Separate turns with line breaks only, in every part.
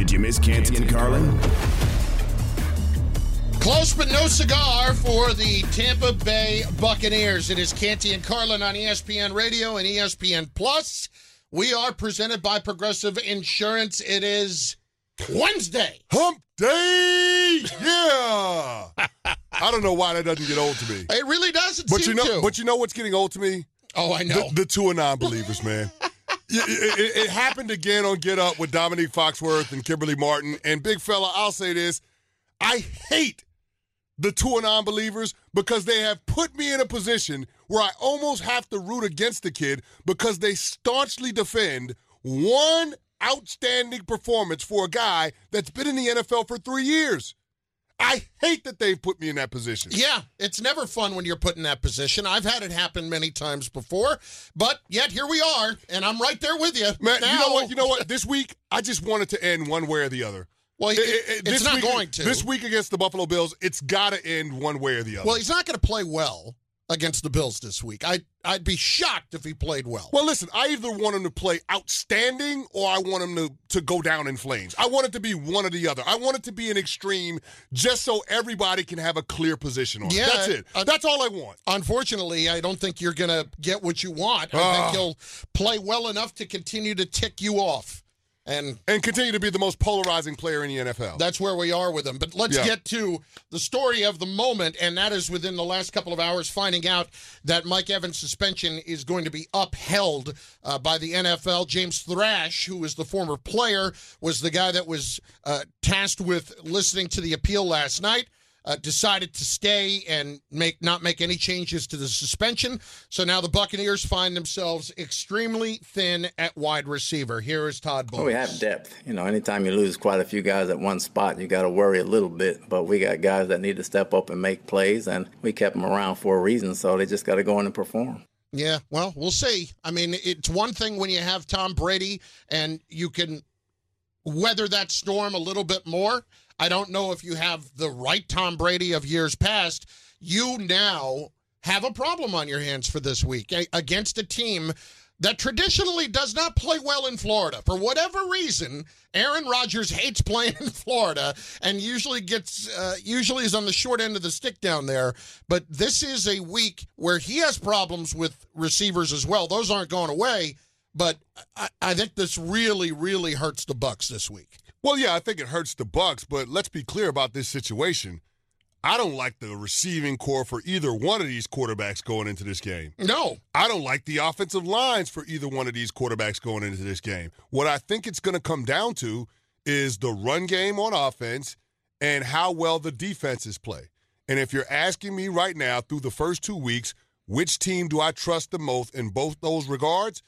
Did you miss Canty and Carlin?
Close but no cigar for the Tampa Bay Buccaneers. It is Canty and Carlin on ESPN Radio and ESPN Plus. We are presented by Progressive Insurance. It is Wednesday.
Hump Day! Yeah! I don't know why that doesn't get old to me.
It really doesn't
But
seem
you know,
to.
but you know what's getting old to me?
oh, I know.
The, the two of non-believers, man. It, it- happened again on Get Up with Dominique Foxworth and Kimberly Martin. And big fella, I'll say this: I hate the two of non-believers because they have put me in a position where I almost have to root against the kid because they staunchly defend one outstanding performance for a guy that's been in the NFL for three years. I hate that they've put me in that position.
Yeah, it's never fun when you're put in that position. I've had it happen many times before, but yet here we are, and I'm right there with you.
Man, you know what? You know what? This week, I just wanted to end one way or the other.
Well, It-
it-
it's not
week-
going to.
This week against the Buffalo Bills, it's got to end one way or the other.
Well, he's not going to play well against the Bills this week. I I'd be shocked if he played well.
Well, listen, I either want him to play outstanding or I want him to, to go down in flames. I want it to be one or the other. I want it to be an extreme just so everybody can have a clear position on it.
Yeah,
That's it.
uh,
That's all I want.
Unfortunately, I don't think you're going to get what you want. I
Ah.
think he'll play well enough to continue to tick you off. And
And continue to be the most polarizing player in the NFL.
that's where we are with him. But let's
Yeah.
get to the story of the moment, and that is within the last couple of hours finding out that Mike Evans' suspension is going to be upheld uh, by the NFL. James Thrash, who is the former player, was the guy that was uh, tasked with listening to the appeal last night. Uh, decided to stay and make not make any changes to the suspension. So now the Buccaneers find themselves extremely thin at wide receiver. Here is Todd Bowles.
Well, we have depth. You know, anytime you lose quite a few guys at one spot, you got to worry a little bit. But we got guys that need to step up and make plays, and we kept them around for a reason. So they just got to go in and perform.
Yeah, well, we'll see. I mean, it's one thing when you have Tom Brady and you can weather that storm a little bit more. I don't know if you have the right Tom Brady of years past. You now have a problem on your hands for this week against a team that traditionally does not play well in Florida. For whatever reason, Aaron Rodgers hates playing in Florida and usually gets uh, usually is on the short end of the stick down there. But this is a week where he has problems with receivers as well. Those aren't going away. But I, I think this really, really hurts the Bucks this week.
Well, yeah, I think it hurts the Bucks, but let's be clear about this situation. I don't like the receiving core for either one of these quarterbacks going into this game.
No,
I don't like the offensive lines for either one of these quarterbacks going into this game. What I think it's going to come down to is the run game on offense and how well the defenses play. And if you're asking me right now through the first two weeks, which team do I trust the most in both those regards?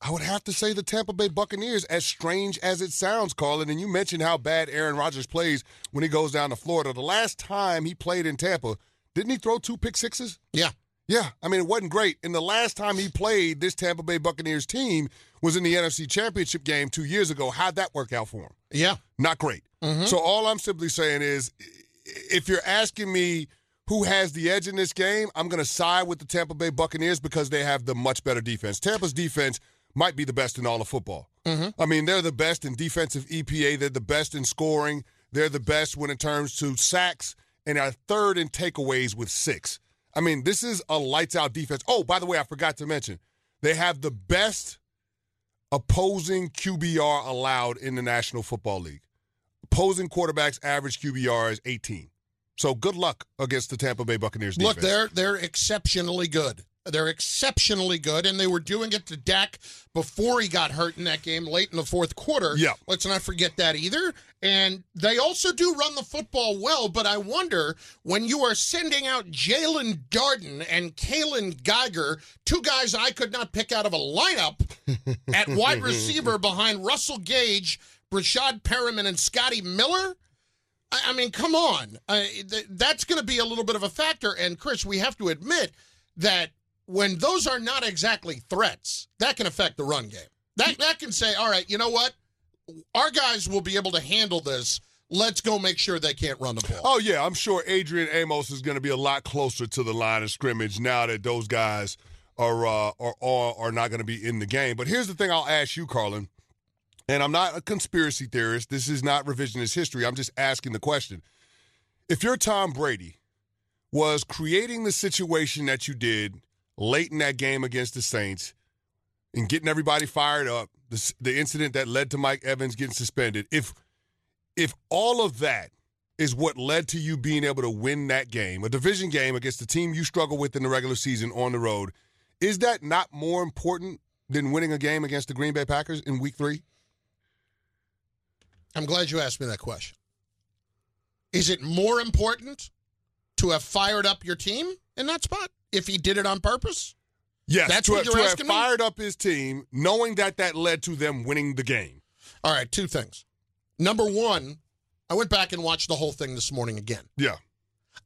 I would have to say the Tampa Bay Buccaneers, as strange as it sounds, Carlin. And you mentioned how bad Aaron Rodgers plays when he goes down to Florida. The last time he played in Tampa, didn't he throw two pick sixes?
yeah,
Yeah, I mean, it wasn't great. And the last time he played this Tampa Bay Buccaneers team was in the NFC Championship game two years ago. How'd that work out for him?
yeah.
Not great. Mm-hmm. So all I'm simply saying is if you're asking me who has the edge in this game, I'm going to side with the Tampa Bay Buccaneers because they have the much better defense. Tampa's defense might be the best in all of football. Mm-hmm. I mean, they're the best in defensive EPA, they're the best in scoring, they're the best when it turns to sacks, and are third in takeaways with six. I mean, this is a lights out defense. Oh, by the way, I forgot to mention, they have the best opposing QBR allowed in the National Football League. Opposing quarterbacks average QBR is 18. So good luck against the Tampa Bay Buccaneers defense.
Look, they're they're exceptionally good. They're exceptionally good, and they were doing it to Dak before he got hurt in that game late in the fourth quarter.
Yeah.
Let's not forget that either. And they also do run the football well, but I wonder when you are sending out Jaelon Darden and Kaylon Geiger, two guys I could not pick out of a lineup at wide receiver behind Russell Gage, Breshad Perriman, and Scotty Miller. I, I mean, come on. Uh, th- that's going to be a little bit of a factor. And Chris, we have to admit that when those are not exactly threats, that can affect the run game. That that can say, all right, you know what? Our guys will be able to handle this. Let's go make sure they can't run the ball.
Oh yeah, I'm sure Adrian Amos is going to be a lot closer to the line of scrimmage now that those guys are uh, are are, are not going to be in the game. But here's the thing: I'll ask you, Carlin. and I'm not a conspiracy theorist. This is not revisionist history. I'm just asking the question. If you're Tom Brady, was creating the situation that you did late in that game against the Saints and getting everybody fired up, the, the incident that led to Mike Evans getting suspended, if if all of that is what led to you being able to win that game, a division game against the team you struggle with in the regular season on the road, is that not more important than winning a game against the Green Bay Packers in week three?
I'm glad you asked me that question. Is it more important to have fired up your team in that spot if he did it on purpose?
Yes,
That's
to,
what
have,
you're
to
asking
have
me?
fired up his team, knowing that that led to them winning the game.
All right, two things. Number one, I went back and watched the whole thing this morning again.
Yeah,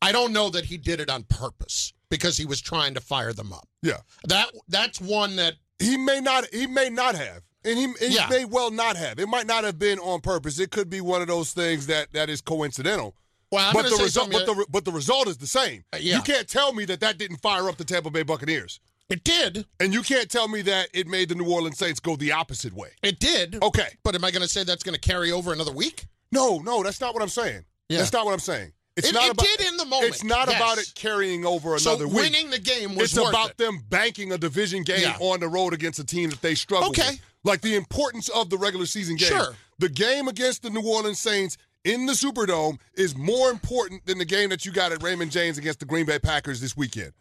I don't know that he did it on purpose because he was trying to fire them up.
yeah.
That that's one that
He may not. He may not have, and he, he
Yeah.
may well not have. It might not have been on purpose. It could be one of those things that that is coincidental.
Well, I'm
but the result, but the but the result is the same.
Uh, yeah.
You can't tell me that that didn't fire up the Tampa Bay Buccaneers,
it did.
and you can't tell me that it made the New Orleans Saints go the opposite way.
It did.
Okay,
But am I going to say that's going to carry over another week?
no, no, that's not what I'm saying.
Yeah.
That's not what I'm saying. It's
It-
not
it
about.
did in the moment,
It's not
yes.
about it carrying over
So
another week.
winning the game was
it's
worth
about
it.
them banking a division game
Yeah.
on the road against a team that they struggle
Okay.
with. Like the importance of the regular season game.
Sure.
The game against the New Orleans Saints in the Superdome is more important than the game that you got at Raymond James against the Green Bay Packers this weekend.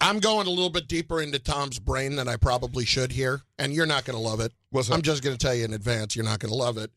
I'm going a little bit deeper into Tom's brain than I probably should here, and you're not going to love it. I'm just going to tell you in advance, you're not going to love it.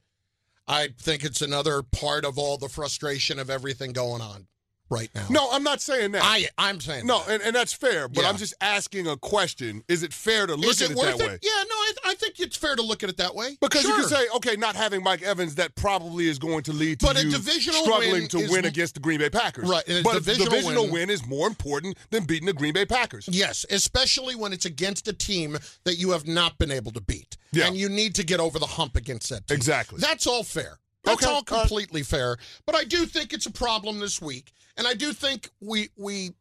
I think it's another part of all the frustration of everything going on right now.
No, I'm not saying that.
I I'm saying
no,
that.
and, and that's fair, but
Yeah.
I'm just asking a question. Is it fair to look
Is
at
it
it that
it?
way?
Yeah, no, I, I think it's fair to look at it that way
Because you can say, okay, not having Mike Evans, that probably is going to lead to
But a
you
divisional
struggling
win
to win against the Green Bay Packers.
Right, and a
But
divisional
a divisional
win-
win is more important than beating the Green Bay Packers.
Yes, especially when it's against a team that you have not been able to beat.
Yeah.
And you need to get over the hump against that team.
Exactly.
That's all fair. That's
Okay,
all completely fair. But I do think it's a problem this week. And I do think we we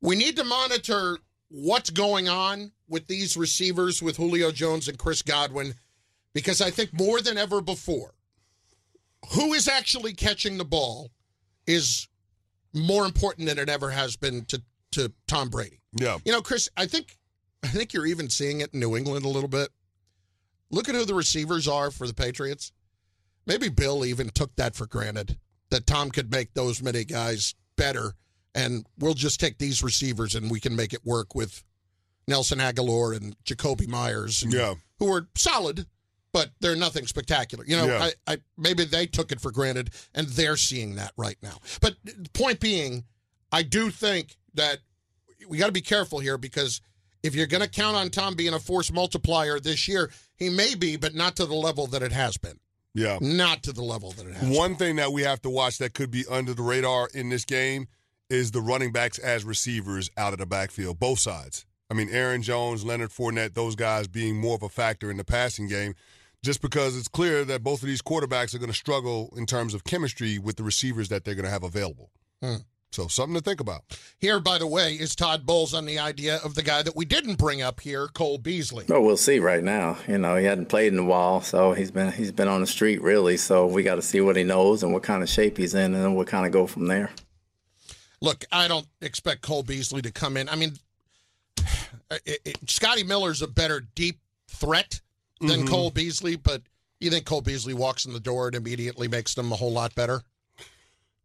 we need to monitor what's going on with these receivers with Julio Jones and Chris Godwin because I think more than ever before, who is actually catching the ball is more important than it ever has been to to Tom Brady.
Yeah.
You know, Chris, I think I think you're even seeing it in New England a little bit. Look at who the receivers are for the Patriots. Maybe Bill even took that for granted that Tom could make those many guys better, and we'll just take these receivers and we can make it work with Nelson Agholor and Jakobi Meyers,
Yeah.
who are solid, but they're nothing spectacular. You know,
Yeah.
I, I maybe they took it for granted, and they're seeing that right now. But the point being, I do think that we got to be careful here because if you're going to count on Tom being a force multiplier this year, he may be, but not to the level that it has been.
Yeah.
Not to the level that it has.
One thing that we have to watch that could be under the radar in this game is the running backs as receivers out of the backfield, both sides. I mean, Aaron Jones, Leonard Fournette, those guys being more of a factor in the passing game, just because it's clear that both of these quarterbacks are going to struggle in terms of chemistry with the receivers that they're going to have available.
Hmm.
So, something to think about.
Here, by the way, is Todd Bowles on the idea of the guy that we didn't bring up here, Cole Beasley.
Well, we'll see right now. You know, he hadn't played in a while, so he's been he's been on the street really. So we got to see what he knows and what kind of shape he's in, and then we'll kind of go from there.
Look, I don't expect Cole Beasley to come in. I mean, it, it, Scotty Miller's a better deep threat than
Mhm.
Cole Beasley, but you think Cole Beasley walks in the door and immediately makes them a whole lot better?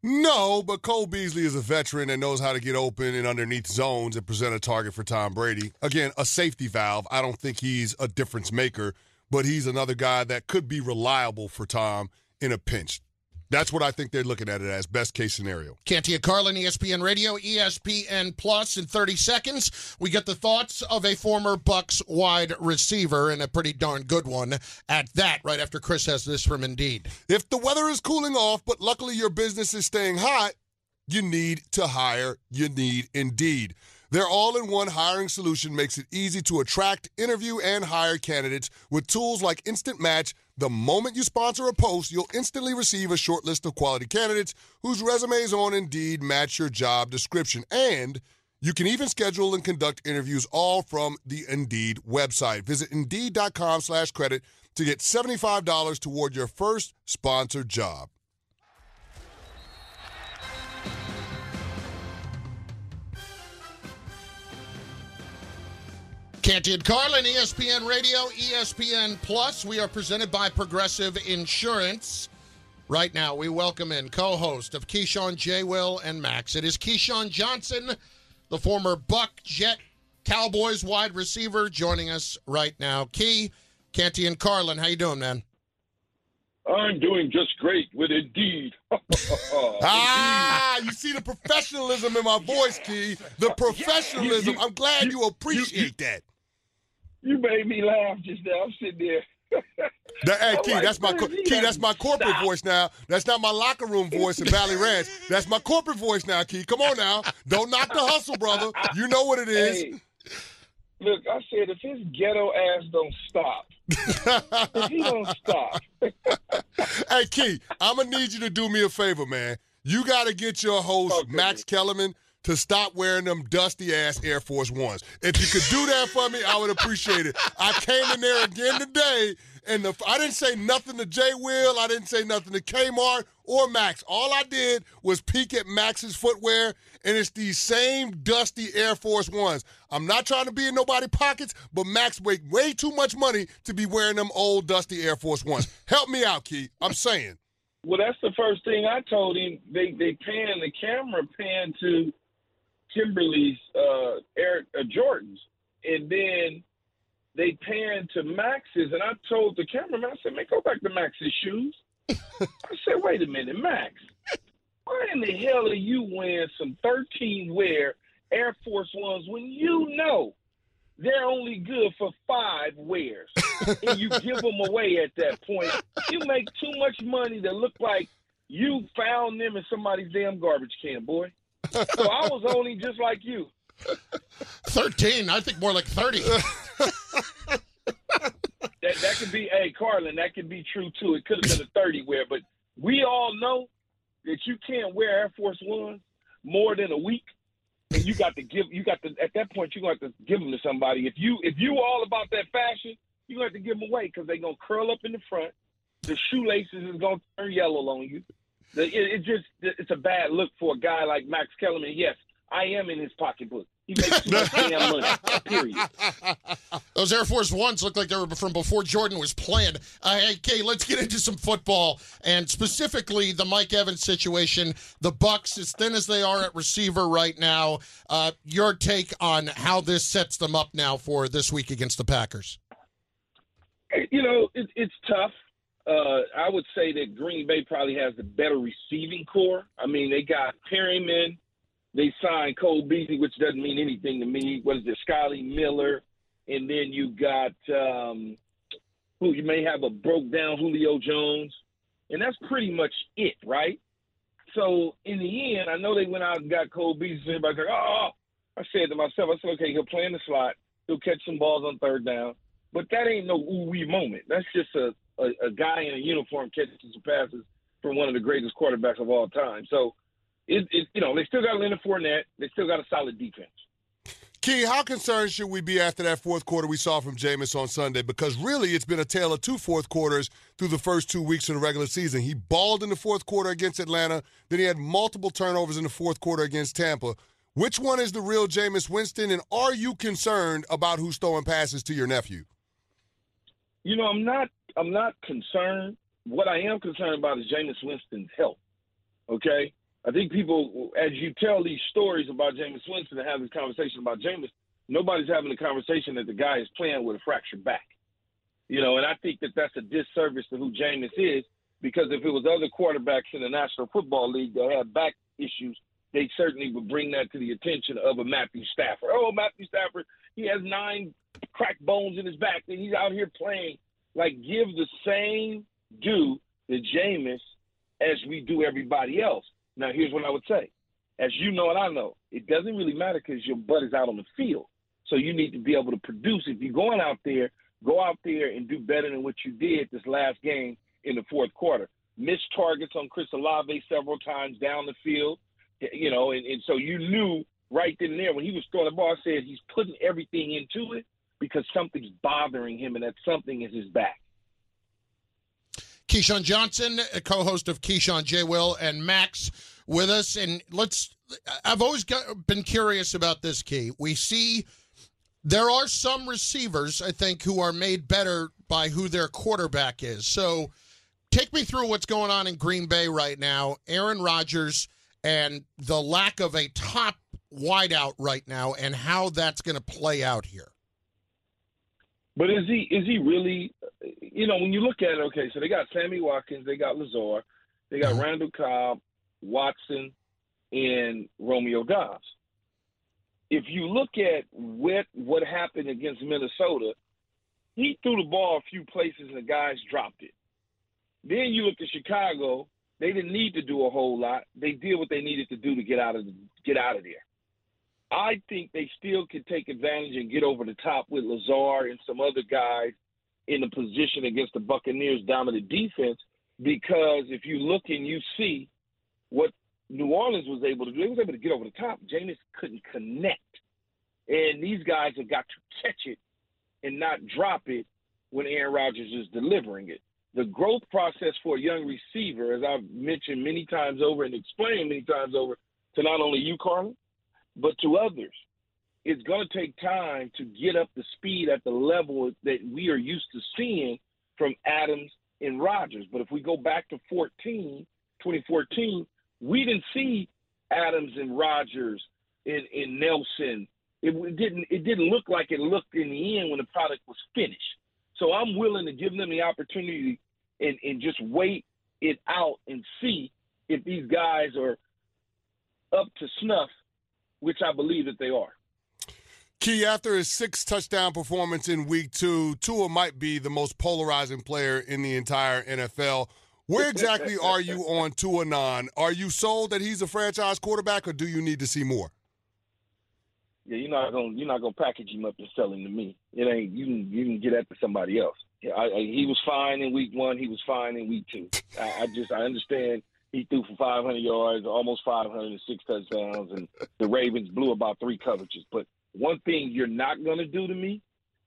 No, but Cole Beasley is a veteran that knows how to get open and underneath zones and present a target for Tom Brady. Again, a safety valve. I don't think he's a difference maker, but he's another guy that could be reliable for Tom in a pinch. That's what I think they're looking at it as best case scenario.
Cantia Carlin, ESPN Radio, ESPN Plus. In 30 seconds, we get the thoughts of a former Bucks wide receiver and a pretty darn good one at that. Right after Chris has this from Indeed.
If the weather is cooling off, but luckily your business is staying hot, you need to hire. You need Indeed. Their all in one hiring solution makes it easy to attract, interview, and hire candidates with tools like Instant Match. The moment you sponsor a post, you'll instantly receive a short list of quality candidates whose resumes on Indeed match your job description. And You can even schedule and conduct interviews all from the Indeed website. Visit Indeed.com slash credit to get $75 toward your first sponsored job.
Canty and Carlin, ESPN Radio, ESPN Plus. We are presented by Progressive Insurance. Right now, we welcome in co-host of Keyshawn J. Will and Max. It is Keyshawn Johnson, the former Buck Jet Cowboys wide receiver, joining us right now. Key, Canty and Carlin, how you doing, man?
I'm doing just great with Indeed.
ah, you see the professionalism in my voice, Key. The professionalism. I'm glad you appreciate that.
You made me laugh just now. I'm sitting there.
The, hey, Key, like, that's my Key. That's my corporate stop. voice now. That's not my locker room voice in Valley Ranch. That's my corporate voice now, Key. Come on now, don't knock the hustle, brother. You know what it is.
Hey, look, I said if his ghetto ass don't stop, if he don't stop.
hey, Key, I'm gonna need you to do me a favor, man. You got to get your host okay. Max Kellerman to stop wearing them dusty ass Air Force Ones. If you could do that for me, I would appreciate it. I came in there again today, and the, I didn't say nothing to Jay Will. I didn't say nothing to Kmart or Max. All I did was peek at Max's footwear, and it's these same dusty Air Force Ones. I'm not trying to be in nobody's pockets, but Max make way too much money to be wearing them old dusty Air Force Ones. Help me out, Key. I'm saying.
Well, that's the first thing I told him. They they pan the camera pan to Kimberly's uh, Eric uh, Jordans, and then they panned to Max's, and I told the cameraman, I said, "Man, go back to Max's shoes." I said, "Wait a minute, Max, why in the hell are you wearing some 13 wear Air Force Ones when you know they're only good for five wears, and you give them away at that point? You make too much money to look like." You found them in somebody's damn garbage can, boy so I was only just like you.
13, I think more like 30.
that, that could be, hey, Carlin, that could be true too. It could have been a 30 wear, but we all know that you can't wear Air Force One more than a week. And you got to give, you got to, at that point, you're going to have to give them to somebody. If you, if you all about that fashion, you have to give them away because they're going to curl up in the front. The shoelaces is going to turn yellow on you. It, it just it's a bad look for a guy like Max Kellerman. Yes, I am in his pocketbook. He makes too much damn money. Period.
Those Air Force Ones look like they were from before Jordan was playing. Uh, hey, Kay, let's get into some football and specifically the Mike Evans situation. The Bucks, as thin as they are at receiver right now. Uh, your take on how this sets them up now for this week against the Packers?
You know, it, it's tough uh, I would say that Green Bay probably has the better receiving core. I mean, they got Perriman. They signed Cole Beasley, which doesn't mean anything to me. What is it, Scotty Miller? And then you got um, who you may have a broke down Julio Jones, and that's pretty much it, right? So in the end, I know they went out and got Cole Beasley. Everybody's like, oh, I said to myself, I said, okay, he'll play in the slot, he'll catch some balls on third down, but that ain't no ooh wee moment. That's just a a, a guy in a uniform catching some passes from one of the greatest quarterbacks of all time. So, it, it, you know, they still got Leonard Fournette. They still got a solid defense.
Key, how concerned should we be after that fourth quarter we saw from Jameis on Sunday? Because really, it's been a tale of two fourth quarters through the first two weeks of the regular season. He balled in the fourth quarter against Atlanta, then he had multiple turnovers in the fourth quarter against Tampa. Which one is the real Jameis Winston, and are you concerned about who's throwing passes to your nephew?
You know, I'm not I'm not concerned. What I am concerned about is Jameis Winston's health. Okay? I think people, as you tell these stories about Jameis Winston and have this conversation about Jameis, nobody's having a conversation that the guy is playing with a fractured back. You know, and I think that that's a disservice to who Jameis is because if it was other quarterbacks in the National Football League that had back issues, they certainly would bring that to the attention of a Matthew Stafford. Oh, Matthew Stafford, he has nine cracked bones in his back, and he's out here playing like give the same due to Jameis as we do everybody else. Now, here's what I would say. As you know and I know, it doesn't really matter because your butt is out on the field. So you need to be able to produce. If you're going out there, go out there and do better than what you did this last game in the fourth quarter. Missed targets on Chris Olave several times down the field, you know, and, and so you knew right then and there when he was throwing the ball. Said he's putting everything into it because something's bothering him, and that something is his back.
Keyshawn Johnson, a co-host of Keyshawn J. Will and Max, with us, and let's. I've always got, been curious about this key. We see there are some receivers, I think, who are made better by who their quarterback is. So, take me through what's going on in Green Bay right now. Aaron Rodgers and the lack of a top wideout right now, and how that's going to play out here.
But is he is he really? You know, when you look at it, okay, so they got Sammy Watkins, they got Lazard, they got
Mhm.
Randall Cobb, Watson, and Romeo Doubs. If you look at what what happened against Minnesota, he threw the ball a few places and the guys dropped it. Then you look at Chicago, they didn't need to do a whole lot. They did what they needed to do to get out of the, get out of there. I think they still could take advantage and get over the top with Lazar and some other guys in the position against the Buccaneers dominant defense. Because if you look and you see what New Orleans was able to do, they was able to get over the top. Jameis couldn't connect, and these guys have got to catch it and not drop it when Aaron Rodgers is delivering it. The growth process for a young receiver, as I've mentioned many times over and explained many times over to not only you, Carlin, but to others. It's going to take time to get up the speed at the level that we are used to seeing from Adams and Rodgers. But if we go back to 14, 2014, we didn't see Adams and Rodgers and, and Nelson. It didn't. It didn't look like it looked in the end when the product was finished. So I'm willing to give them the opportunity and, and just wait it out and see if these guys are up to snuff, which I believe that they are.
Key, after his six touchdown performance in week two, Tua might be the most polarizing player in the entire NFL. Where exactly are you on Tua Non? Are you sold that he's a franchise quarterback, or do you need to see more?
Yeah, you're not gonna you're not gonna package him up and sell him to me. It ain't you can you can get that to somebody else. Yeah, I, I, he was fine in week one. He was fine in week two. I, I just I understand he threw for 500 yards, almost 506 touchdowns, and the Ravens blew about three coverages. But one thing you're not going to do to me,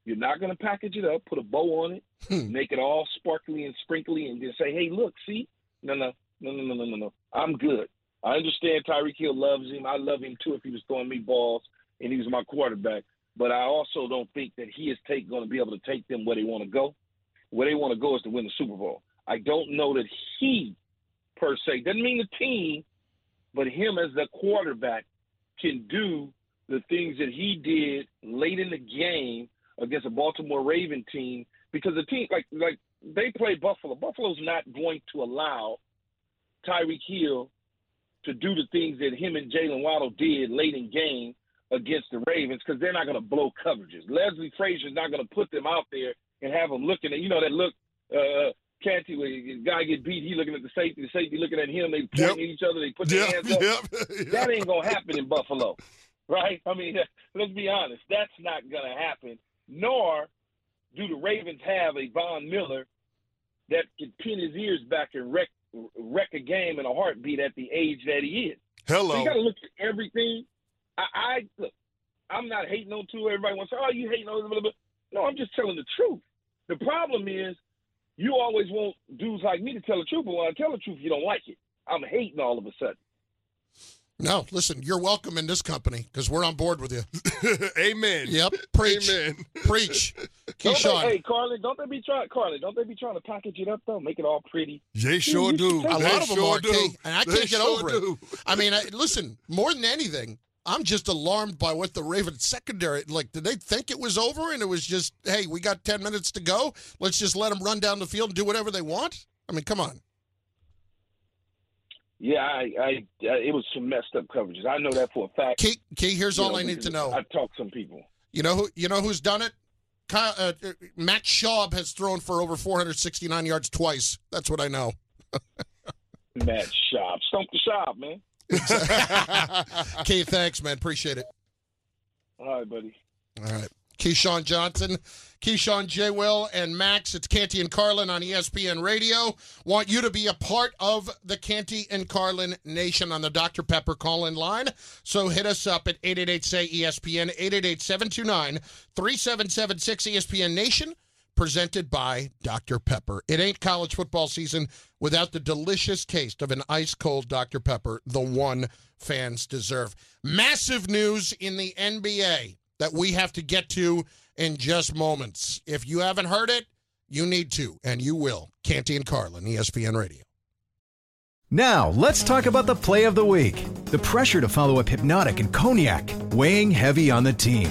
you're not going to package it up, put a bow on it,
hmm.
make it all sparkly and sprinkly, and just say, hey, look, see? No, no, no, no, no, no, no. I'm good. I understand Tyreek Hill loves him. I love him too if he was throwing me balls and he was my quarterback. But I also don't think that he is take going to be able to take them where they want to go. Where they want to go is to win the Super Bowl. I don't know that he per se, doesn't mean the team, but him as the quarterback can do the things that he did late in the game against a Baltimore Raven team because the team like like they play Buffalo. Buffalo's not going to allow Tyreek Hill to do the things that him and Jaylen Waddle did late in game against the Ravens because they're not going to blow coverages. Leslie Frazier's not going to put them out there and have them looking at you know that look. Uh, Canty, where the guy get beat, he looking at the safety, the safety looking at him. They pointing
Yep.
at each other. They put their
Yep,
hands up.
yep,
That ain't gonna happen in Buffalo, right? I mean, let's be honest. That's not gonna happen. Nor do the Ravens have a Von Miller that can pin his ears back and wreck wreck a game in a heartbeat at the age that he is. So
Hello.
you got to look at everything. I, I look. I'm not hating on Tua. Everybody wants to say, "Oh, you hating on blah, blah, blah." No, I'm just telling the truth. The problem is, you always want dudes like me to tell the truth, but when I tell the truth, you don't like it. I'm hating all of a sudden.
No, listen, you're welcome in this company because we're on board with you.
Amen.
Yep, preach,
Amen.
preach,
Don't
Keyshawn.
they, hey, Carly, don't they be trying, Carly? Don't they be trying to package it up though, make it all pretty?
They sure do.
A
They
lot of them
sure
are,
do.
Key, and I
They
can't get
sure
over it. I mean, I, listen, more than anything, I'm just alarmed by what the Ravens secondary like. Did they think it was over and it was just, hey, we got 10 minutes to go. Let's just let them run down the field and do whatever they want? I mean, come on.
Yeah, I, I, I it was some messed up coverages. I know that for a fact.
Key, Key here's
you
all
know,
I need to know.
I talked to some people.
You know who? You know who's done it? Kyle, uh, uh, Matt Schaub has thrown for over 469 yards twice. That's what I know.
Matt Schaub, stump the shop, man.
Key, thanks, man. Appreciate it.
All right, buddy.
All right. Keyshawn Johnson, Keyshawn J. Will, and Max. It's Canty and Carlin on ESPN Radio. Want you to be a part of the Canty and Carlin Nation on the Dr. Pepper call in line. So hit us up at 888 say ESPN, 888 729 3776 ESPN Nation presented by Dr. Pepper. It ain't college football season without the delicious taste of an ice cold Dr. Pepper, the one fans deserve. Massive news in the NBA that we have to get to in just moments. If you haven't heard it, you need to, and you will. Canty and Carlin, ESPN Radio.
Now, let's talk about the play of the week. The pressure to follow up Hpnotiq and Cognac, weighing heavy on the team.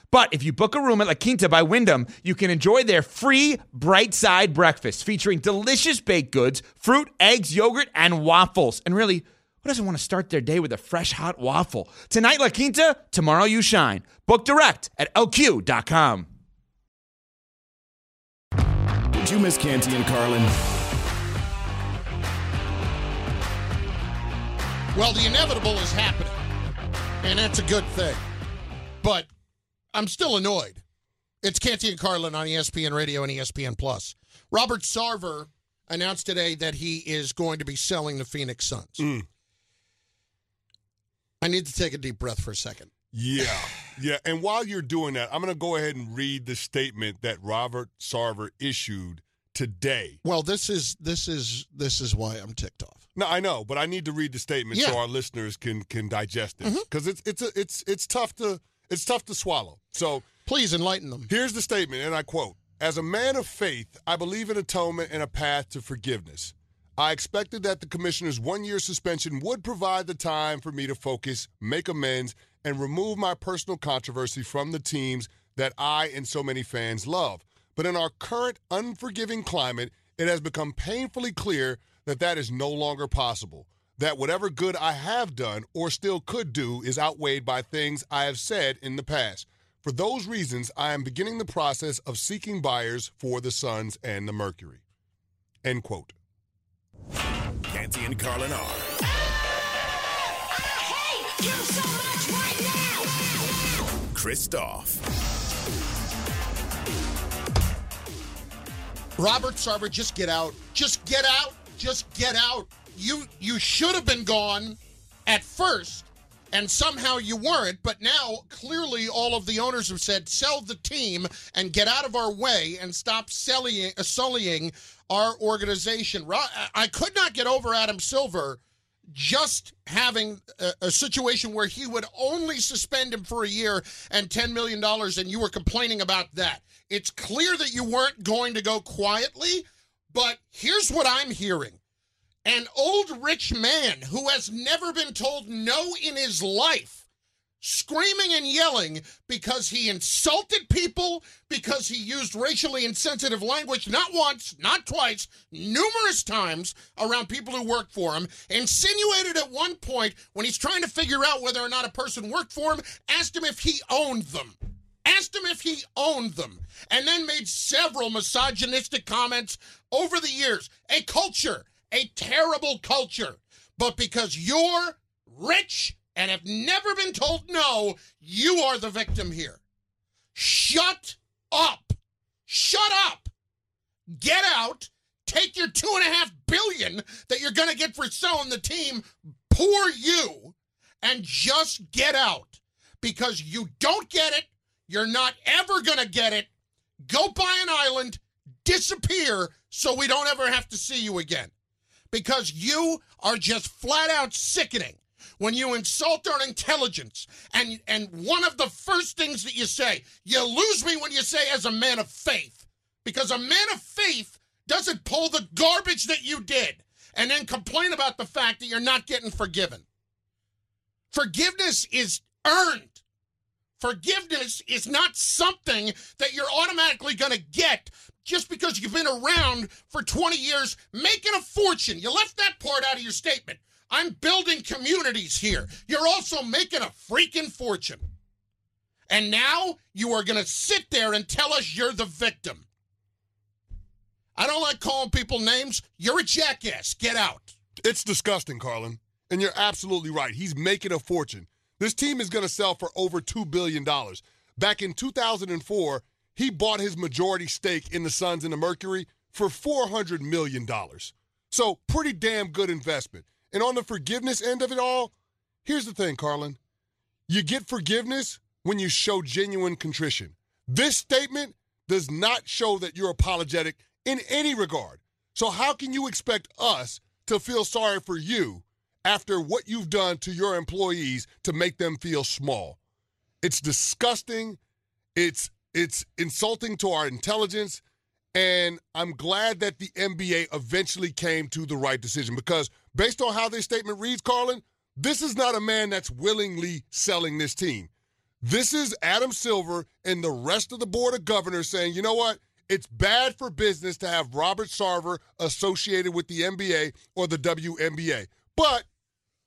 But if you book a room at La Quinta by Wyndham, you can enjoy their free bright side breakfast featuring delicious baked goods, fruit, eggs, yogurt, and waffles. And really, who doesn't want to start their day with a fresh hot waffle? Tonight, La Quinta, tomorrow, you shine. Book direct at lq.com.
Did you miss Canty and Carlin?
Well, the inevitable is happening, and that's a good thing. But I'm still annoyed. It's Canty and Carlin on ESPN Radio and ESPN Plus. Robert Sarver announced today that he is going to be selling the Phoenix Suns.
Mm.
I need to take a deep breath for a second.
Yeah, yeah. And while you're doing that, I'm going to go ahead and read the statement that Robert Sarver issued today.
Well, this is this is this is why I'm ticked off.
No, I know, but I need to read the statement
Yeah.
so our listeners can can digest this
Mhm.
because it's it's a, it's it's tough to it's tough to swallow. So
Please enlighten them.
Here's the statement, and I quote As a man of faith, I believe in atonement and a path to forgiveness. I expected that the commissioner's one year suspension would provide the time for me to focus, make amends, and remove my personal controversy from the teams that I and so many fans love. But in our current unforgiving climate, it has become painfully clear that that is no longer possible. That whatever good I have done or still could do is outweighed by things I have said in the past. For those reasons, I am beginning the process of seeking buyers for the Suns and the Mercury. End quote.
Canty and Carlin are. I hate you so much right now. Christoph.
Robert Sarver, just get out. Just get out. Just get out. You you should have been gone at first, and somehow you weren't. But now clearly all of the owners have said sell the team and get out of our way and stop selling, uh, sullying our organization. I- could not get over Adam Silver just having a, a situation where he would only suspend him for a year and $10 million, and you were complaining about that. It's clear that you weren't going to go quietly, but here's what I'm hearing. An old rich man who has never been told no in his life screaming and yelling because he insulted people, because he used racially insensitive language not once, not twice, numerous times around people who worked for him, insinuated at one point when he's trying to figure out whether or not a person worked for him, asked him if he owned them. Asked him if he owned them, and then made several misogynistic comments over the years. A culture, a terrible culture. but because you're rich and have never been told no, you are the victim here. Shut up. Shut up. Get out. Take your two and a half billion that you're going to get for selling the team. Poor you. And just get out because you don't get it. You're not ever going to get it. Go buy an island, disappear so we don't ever have to see you again. Because you are just flat out sickening when you insult our intelligence and and one of the first things that you say, you lose me when you say as a man of faith. Because a man of faith doesn't pull the garbage that you did and then complain about the fact that you're not getting forgiven. Forgiveness is earned. Forgiveness is not something that you're automatically going to get just because you've been around for 20 years making a fortune. You left that part out of your statement. I'm building communities here. You're also making a freaking fortune. And now you are going to sit there and tell us you're the victim. I don't like calling people names. You're a jackass. Get out.
It's disgusting, Carlin. And you're absolutely right. He's making a fortune. This team is going to sell for over $2 billion. Back in 2004, he bought his majority stake in the Suns and the Mercury for $400 million. So, pretty damn good investment. And on the forgiveness end of it all, here's the thing, Carlin. You get forgiveness when you show genuine contrition. This statement does not show that you're apologetic in any regard. So, how can you expect us to feel sorry for you after what you've done to your employees to make them feel small? It's disgusting. It's it's insulting to our intelligence. And I'm glad that the NBA eventually came to the right decision because, based on how this statement reads, Carlin, this is not a man that's willingly selling this team. This is Adam Silver and the rest of the board of governors saying, you know what? It's bad for business to have Robert Sarver associated with the NBA or the WNBA. But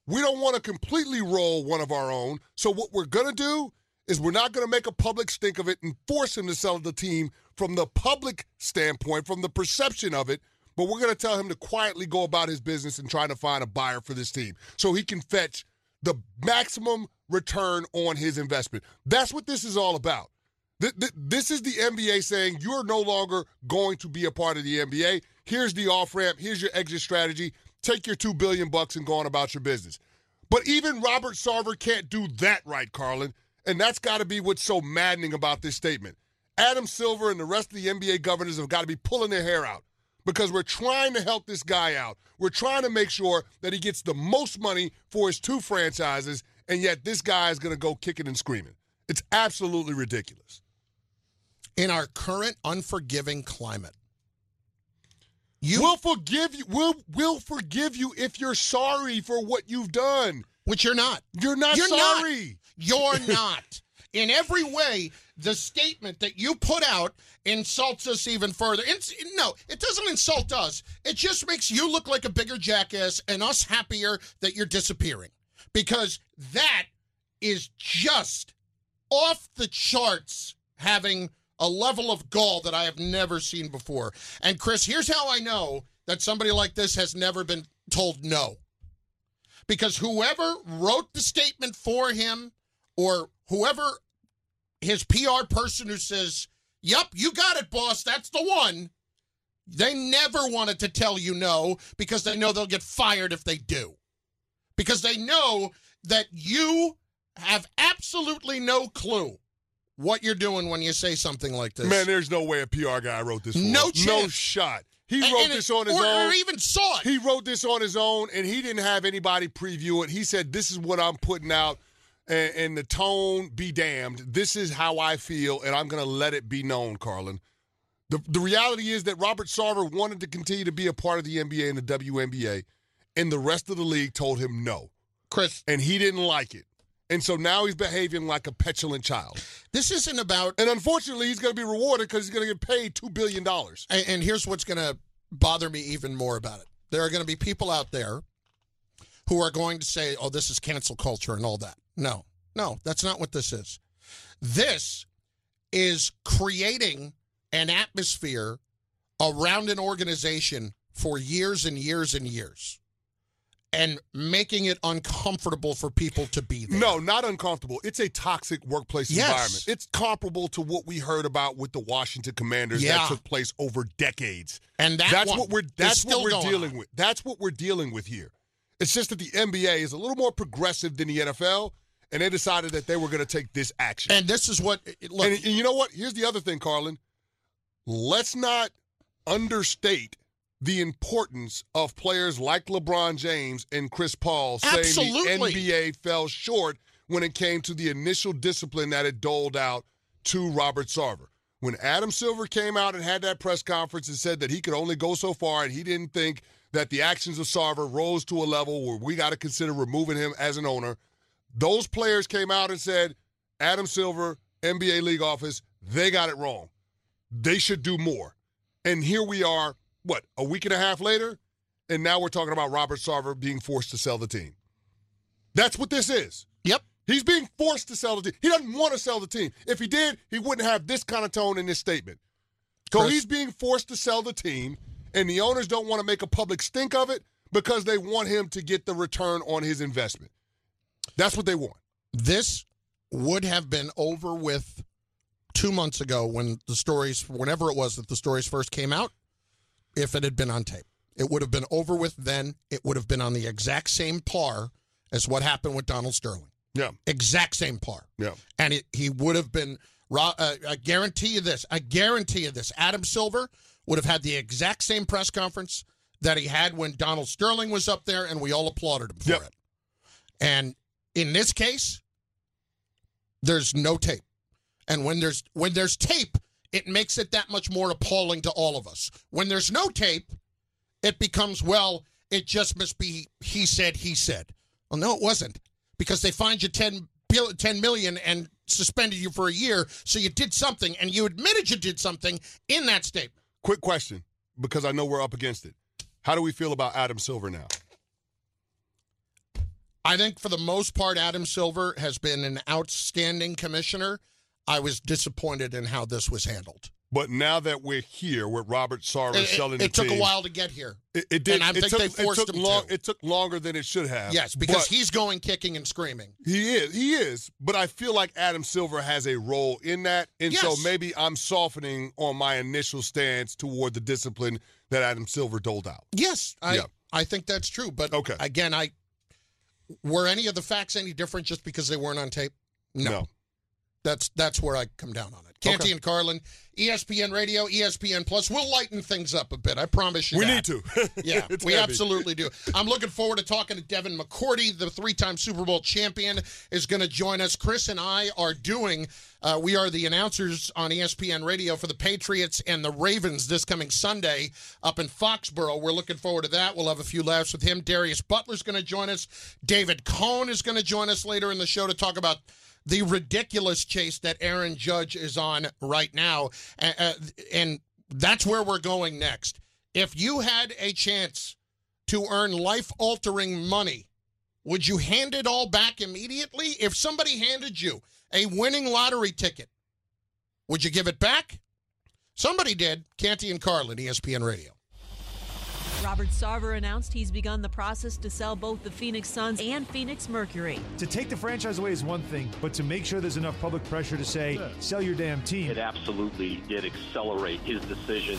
we don't want to completely roll one of our own. So, what we're going to do is we're not going to make a public stink of it and force him to sell the team from the public standpoint, from the perception of it. But we're going to tell him to quietly go about his business and try to find a buyer for this team so he can fetch the maximum return on his investment. That's what this is all about. This is the NBA saying you're no longer going to be a part of the NBA. Here's the off ramp. Here's your exit strategy. Take your two billion bucks and go on about your business. But even Robert Sarver can't do that right, Carlin. And that's got to be what's so maddening about this statement. Adam Silver and the rest of the NBA governors have got to be pulling their hair out because we're trying to help this guy out. We're trying to make sure that he gets the most money for his two franchises, and yet this guy is going to go kicking and screaming. It's absolutely ridiculous.
In our current unforgiving climate,
you will forgive you. We'll, we'll forgive you if you're sorry for what you've done.
Which you're not.
You're not
you're
sorry.
Not. You're not. In every way, the statement that you put out insults us even further. It's, no, it doesn't insult us. It just makes you look like a bigger jackass and us happier that you're disappearing. Because that is just off the charts having a level of gall that I have never seen before. And Chris, here's how I know that somebody like this has never been told no. Because whoever wrote the statement for him or whoever his PR person who says, Yep, you got it, boss, that's the one. They never wanted to tell you no because they know they'll get fired if they do. Because they know that you have absolutely no clue what you're doing when you say something like this.
Man, there's no way a PR guy wrote this.
No chance.
No shot. He and, wrote and this it, on his
or,
own.
Or even saw it.
He wrote this on his own, and he didn't have anybody preview it. He said, "This is what I'm putting out." And, and the tone be damned. This is how I feel, and I'm going to let it be known, Carlin. The, the reality is that Robert Sarver wanted to continue to be a part of the NBA and the WNBA, and the rest of the league told him no.
Chris.
And he didn't like it. And so now he's behaving like a petulant child.
This isn't about.
And unfortunately, he's going to be rewarded because he's going to get paid $2 billion.
And, and here's what's going to bother me even more about it there are going to be people out there who are going to say, oh, this is cancel culture and all that. No, no, that's not what this is. This is creating an atmosphere around an organization for years and years and years. and making it uncomfortable for people to be there.
No, not uncomfortable. It's a toxic workplace
Yes.
environment. It's comparable to what we heard about with the Washington Commanders
Yeah.
that took place over decades.
And that
that's what we're that's what we're dealing
on.
with. That's what we're dealing with here. It's just that the NBA is a little more progressive than the NFL, and they decided that they were going to take this action.
And this is what look.
And, and you know what? Here's the other thing, Carlin. Let's not understate the importance of players like LeBron James and Chris Paul saying
Absolutely.
the NBA fell short when it came to the initial discipline that it doled out to Robert Sarver. When Adam Silver came out and had that press conference and said that he could only go so far and he didn't think that the actions of Sarver rose to a level where we got to consider removing him as an owner, those players came out and said, Adam Silver, NBA league office, they got it wrong. They should do more. And here we are, what, a week and a half later? And now we're talking about Robert Sarver being forced to sell the team. That's what this is.
yep.
He's being forced to sell the team. He doesn't want to sell the team. If he did, he wouldn't have this kind of tone in this statement. So
Chris-
he's being forced to sell the team, and the owners don't want to make a public stink of it because they want him to get the return on his investment. That's what they want.
This would have been over with two months ago when the stories, whenever it was that the stories first came out, if it had been on tape. It would have been over with then. It would have been on the exact same par as what happened with Donald Sterling.
Yeah.
Exact same par.
Yeah.
And it, he would have been, uh, I guarantee you this, I guarantee you this, Adam Silver would have had the exact same press conference that he had when Donald Sterling was up there and we all applauded him for
Yep.
it. And in this case, there's no tape. And when there's when there's tape, it makes it that much more appalling to all of us. When there's no tape, it becomes well, it just must be he said he said. Well, no, it wasn't because they fined you 10, 10 million and suspended you for a year, so you did something and you admitted you did something in that statement.
Quick question, because I know we're up against it. How do we feel about Adam Silver now?
I think for the most part, Adam Silver has been an outstanding commissioner. I was disappointed in how this was handled.
But now that we're here with Robert Sarver
It,
selling
it- it took
team,
a while to get here.
It, it did.
And I
it
think
took,
they
it
forced
took
him
long,
to.
It took longer than it should have.
Yes, because he's going kicking and screaming.
he is. He is. But I feel like Adam Silver has a role in that, and so maybe I'm softening on my initial stance toward the discipline that Adam Silver doled out.
Yes, I
Yeah.
I think that's true. But
Okay.
again, I were any of the facts any different just because they weren't on tape? No. That's that's where I come down on it. Canty
Okay.
and Carlin, ESPN Radio, ESPN Plus. We'll lighten things up a bit. I promise you.
We
that.
need to.
Yeah, we
heavy.
absolutely do. I'm looking forward to talking to Devin McCourty, the three-time Super Bowl champion, is going to join us. Chris and I are doing. Uh, we are the announcers on ESPN Radio for the Patriots and the Ravens this coming Sunday up in Foxborough. We're looking forward to that. We'll have a few laughs with him. Darius Butler's going to join us. David Cone is going to join us later in the show to talk about the ridiculous chase that Aaron Judge is on right now. And that's where we're going next. If you had a chance to earn life altering money, would you hand it all back immediately? If somebody handed you a winning lottery ticket, would you give it back? Somebody did. Canty and Carlin, ESPN Radio.
Robert Sarver announced he's begun the process to sell both the Phoenix Suns and Phoenix Mercury.
To take the franchise away is one thing, but to make sure there's enough public pressure to say, sell your damn team.
It absolutely did accelerate his decision.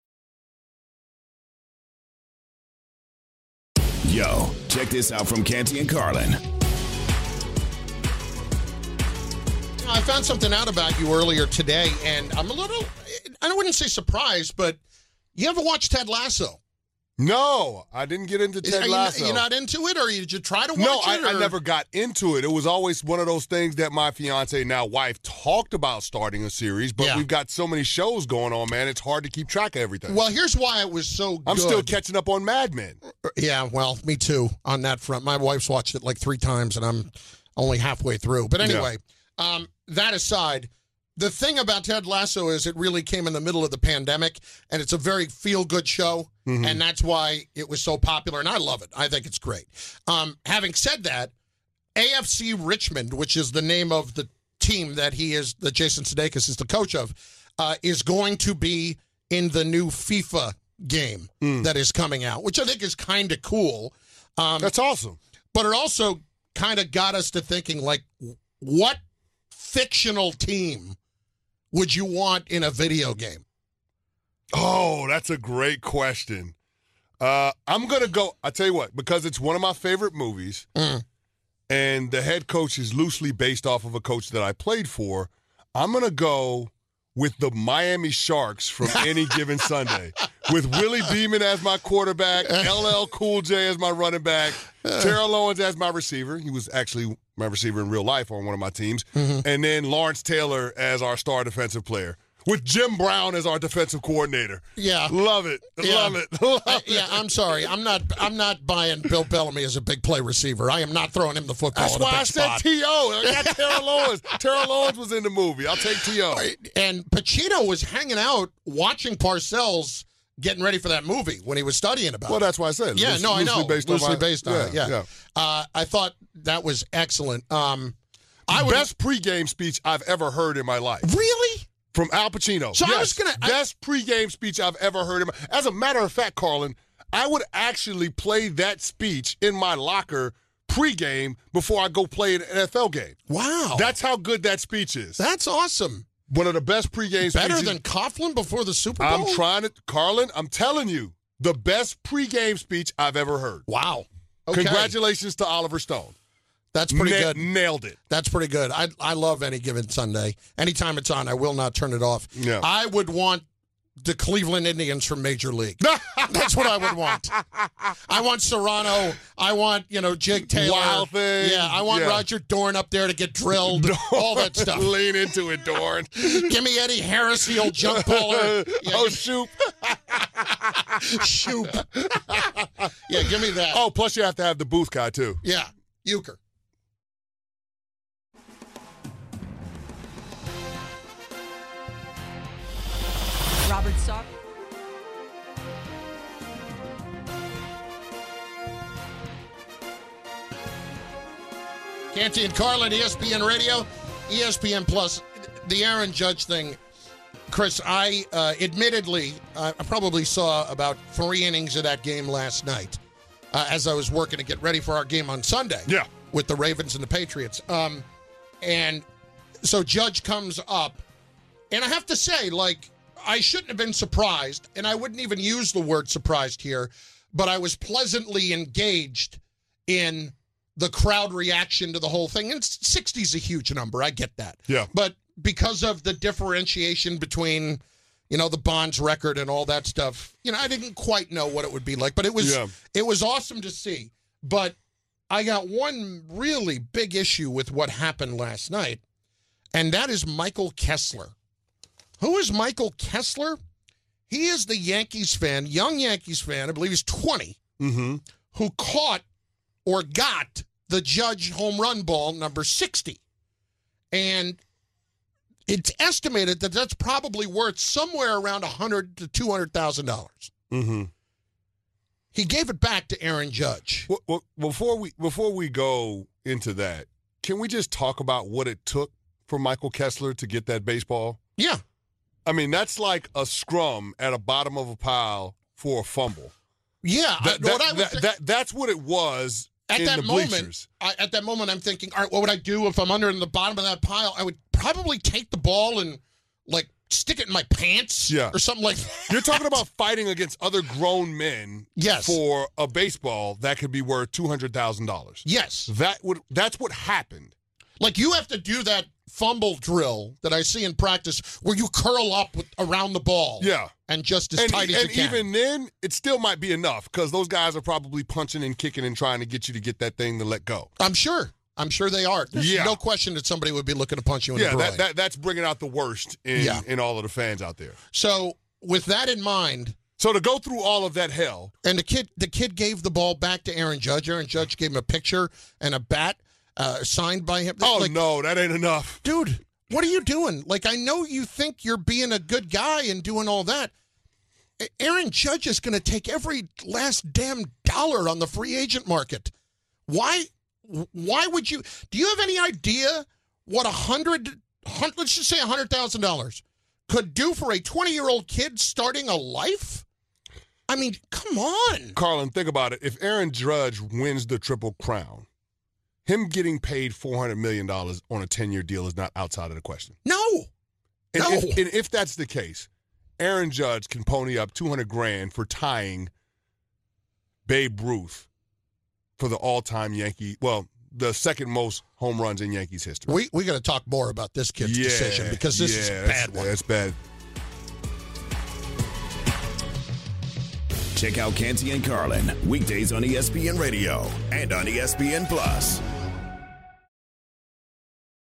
Yo, check this out from Canty and Carlin.
I found something out about you earlier today, and I'm a little, I wouldn't say surprised, but you ever watch Ted Lasso?
No, I didn't get into Ted Lasso.
you're not into it, or did you try to watch
no,
it?
I, I never got into it. It was always one of those things that my fiance, now wife, talked about starting a series, but
Yeah.
we've got so many shows going on, man. It's hard to keep track of everything.
Well, here's why it was so good.
I'm still catching up on Mad Men.
Yeah, well, me too on that front. My wife's watched it like three times, and I'm only halfway through. But anyway, um, that aside, the thing about Ted Lasso is it really came in the middle of the pandemic, and it's a very feel good show,
Mm-hmm.
and that's why it was so popular. And I love it. I think it's great. Um, having said that, AFC Richmond, which is the name of the team that he is, that Jason Sudeikis is the coach of, uh, is going to be in the new FIFA game
Hmm.
that is coming out, which I think is kind of cool. Um,
That's awesome.
but it also kind of got us to thinking, like, what fictional team would you want in a video game?
Oh, that's a great question. Uh, I'm gonna go. I tell you what, because it's one of my favorite movies,
Mm.
and the head coach is loosely based off of a coach that I played for. I'm gonna go with the Miami Sharks from any given Sunday, with Willie Beamen as my quarterback, LL Cool J as my running back, Terrell Owens as my receiver. He was actually my receiver in real life on one of my teams, and then Lawrence Taylor as our star defensive player. With Jim Brown as our defensive coordinator.
Yeah.
Love it.
Yeah.
Love it. Love it.
yeah, I'm sorry. I'm not. I'm not buying Bill Bellamy as a big play receiver. I am not throwing him the football.
That's why I said
spot.
T.O. I got Terrell Owens. Terrell Owens was in the movie. I'll take T.O.
And Pacino was hanging out watching Parcells getting ready for that movie when he was studying about.
Well,
it.
that's why I said.
Yeah,
loose-
no, I know.
Based
loosely
my-
based on it. Yeah, Uh, I thought that was excellent. Um, I would
Best pregame speech I've ever heard in my life.
really.
From Al Pacino.
So I was gonna- I-
Best pregame speech I've ever heard. My, as a matter of fact, Carlin, I would actually play that speech in my locker pregame before I go play an NFL game.
Wow,
That's how good that speech is.
that's awesome.
One of the best pregame
Better
speeches.
than Coughlin before the Super Bowl.
I'm trying to, Carlin, I'm telling you, the best pregame speech I've ever heard.
Wow. Okay.
Congratulations to Oliver Stone.
That's pretty
Na-
good.
Nailed it.
That's pretty good. I I love any given Sunday. Anytime it's on, I will not turn it off.
Yeah.
I would want the Cleveland Indians from Major League. That's what I would want. I want Cerrano. I want you know Jake Taylor.
Wild thing.
Yeah, I want
Yeah.
Roger Dorn up there to get drilled. All that stuff.
Lean into it, Dorn.
Give me Eddie Harris, the old jump baller. Yeah,
oh, shoot.
shoot. yeah, give me that.
Oh, plus you have to have the booth guy, too.
yeah, Uecker.
Robert Sarver.
Canty and Carlin, ESPN Radio, ESPN Plus. The Aaron Judge thing, Chris. I uh, admittedly, I I probably saw about three innings of that game last night uh, as I was working to get ready for our game on Sunday.
Yeah.
with the Ravens and the Patriots. Um, and so Judge comes up, and I have to say, like, I shouldn't have been surprised, and I wouldn't even use the word surprised here, but I was pleasantly engaged in the crowd reaction to the whole thing. And 60 is a huge number. I get that.
Yeah.
But because of the differentiation between, you know, the Bonds record and all that stuff, you know, I didn't quite know what it would be like, but it was
Yeah.
it was awesome to see. But I got one really big issue with what happened last night, and that is Michael Kessler. Who is Michael Kessler? He is the Yankees fan, young Yankees fan, I believe he's 20,
Mm-hmm.
who caught or got the Judge home run ball number 60. And it's estimated that that's probably worth somewhere around 100 to $200,000.
Mm-hmm.
He gave it back to Aaron Judge.
Well, well, before we before we go into that, can we just talk about what it took for Michael Kessler to get that baseball?
Yeah.
I mean, that's like a scrum at a bottom of a pile for a fumble.
Yeah. I-
That, that-
I
that- that- that's what it was
at
in
that
the
moment. I, at that moment, I'm thinking, all right, what would I do if I'm under in the bottom of that pile? I would probably take the ball and like stick it in my pants
Yeah.
or something like that.
You're talking about fighting against other grown men
Yes.
for a baseball that could be worth two hundred thousand dollars.
Yes.
That would that's what happened.
Like you have to do that fumble drill that I see in practice where you curl up with, around the ball.
Yeah.
And just as
and
tight as
and
you can.
And even then, it still might be enough because those guys are probably punching and kicking and trying to get you to get that thing to let go.
I'm sure. I'm sure they are. There's
Yeah.
no question that somebody would be looking to punch you in
Yeah,
the groin.
that, that that's bringing out the worst in
Yeah.
in all of the fans out there.
so with that in mind,
So to go through all of that hell,
and the kid the kid gave the ball back to Aaron Judge. Aaron Judge gave him a picture and a bat uh, signed by him.
oh
Like,
no, that ain't enough.
dude, what are you doing? Like, I know you think you're being a good guy and doing all that. Aaron Judge is going to take every last damn dollar on the free agent market. Why? Why would you? Do you have any idea what a hundred, let's just say a hundred thousand dollars could do for a twenty-year-old kid starting a life? I mean, come on.
Carlin, think about it. If Aaron Judge wins the Triple Crown, him getting paid four hundred million dollars on a ten-year deal is not outside of the question.
No.
And,
No.
if, and if that's the case, Aaron Judge can pony up 200 grand for tying Babe Ruth for the all-time Yankee, well, the second most home runs in Yankees history.
We we got to talk more about this kid's
yeah,
decision because this is
yeah,
a
that's-
bad one.
That's bad.
Check out Canty and Carlin weekdays on ESPN Radio and on ESPN Plus.